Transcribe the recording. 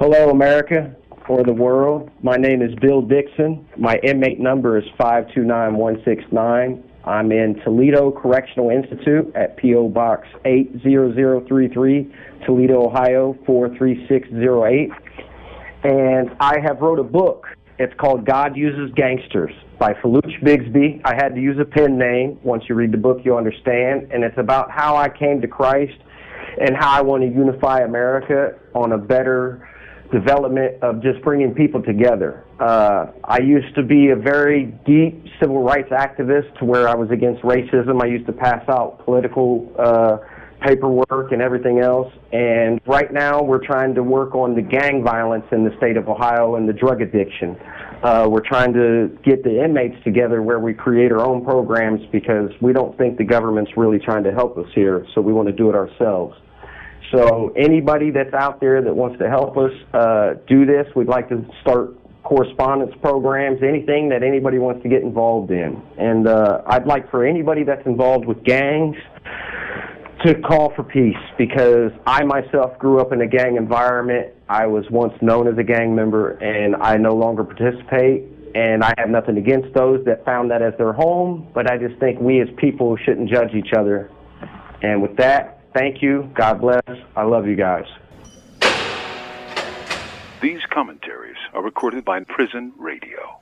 Hello, America or the world. My name is Bill Dixon. My inmate number is 529169. I'm in Toledo Correctional Institute at P.O. Box 80033, Toledo, Ohio 43608. And I have wrote a book. It's called God Uses Gangsters by Faluch Bigsby. I had to use a pen name. Once you read the book, you'll understand. And it's about how I came to Christ and how I want to unify America on a better development of just bringing people together. Uh, I used to be a very deep civil rights activist to where I was against racism. I used to pass out political uh, paperwork and everything else. And right now, we're trying to work on the gang violence in the state of Ohio and the drug addiction. Uh, we're trying to get the inmates together where we create our own programs because we don't think the government's really trying to help us here, so we want to do it ourselves. So anybody that's out there that wants to help us uh, do this, we'd like to start correspondence programs, anything that anybody wants to get involved in. And uh, I'd like for anybody that's involved with gangs to call for peace because I myself grew up in a gang environment. I was once known as a gang member and I no longer participate. And I have nothing against those that found that as their home, but I just think we as people shouldn't judge each other. And with that, Thank you. God bless. I love you guys. These commentaries are recorded by Prison Radio.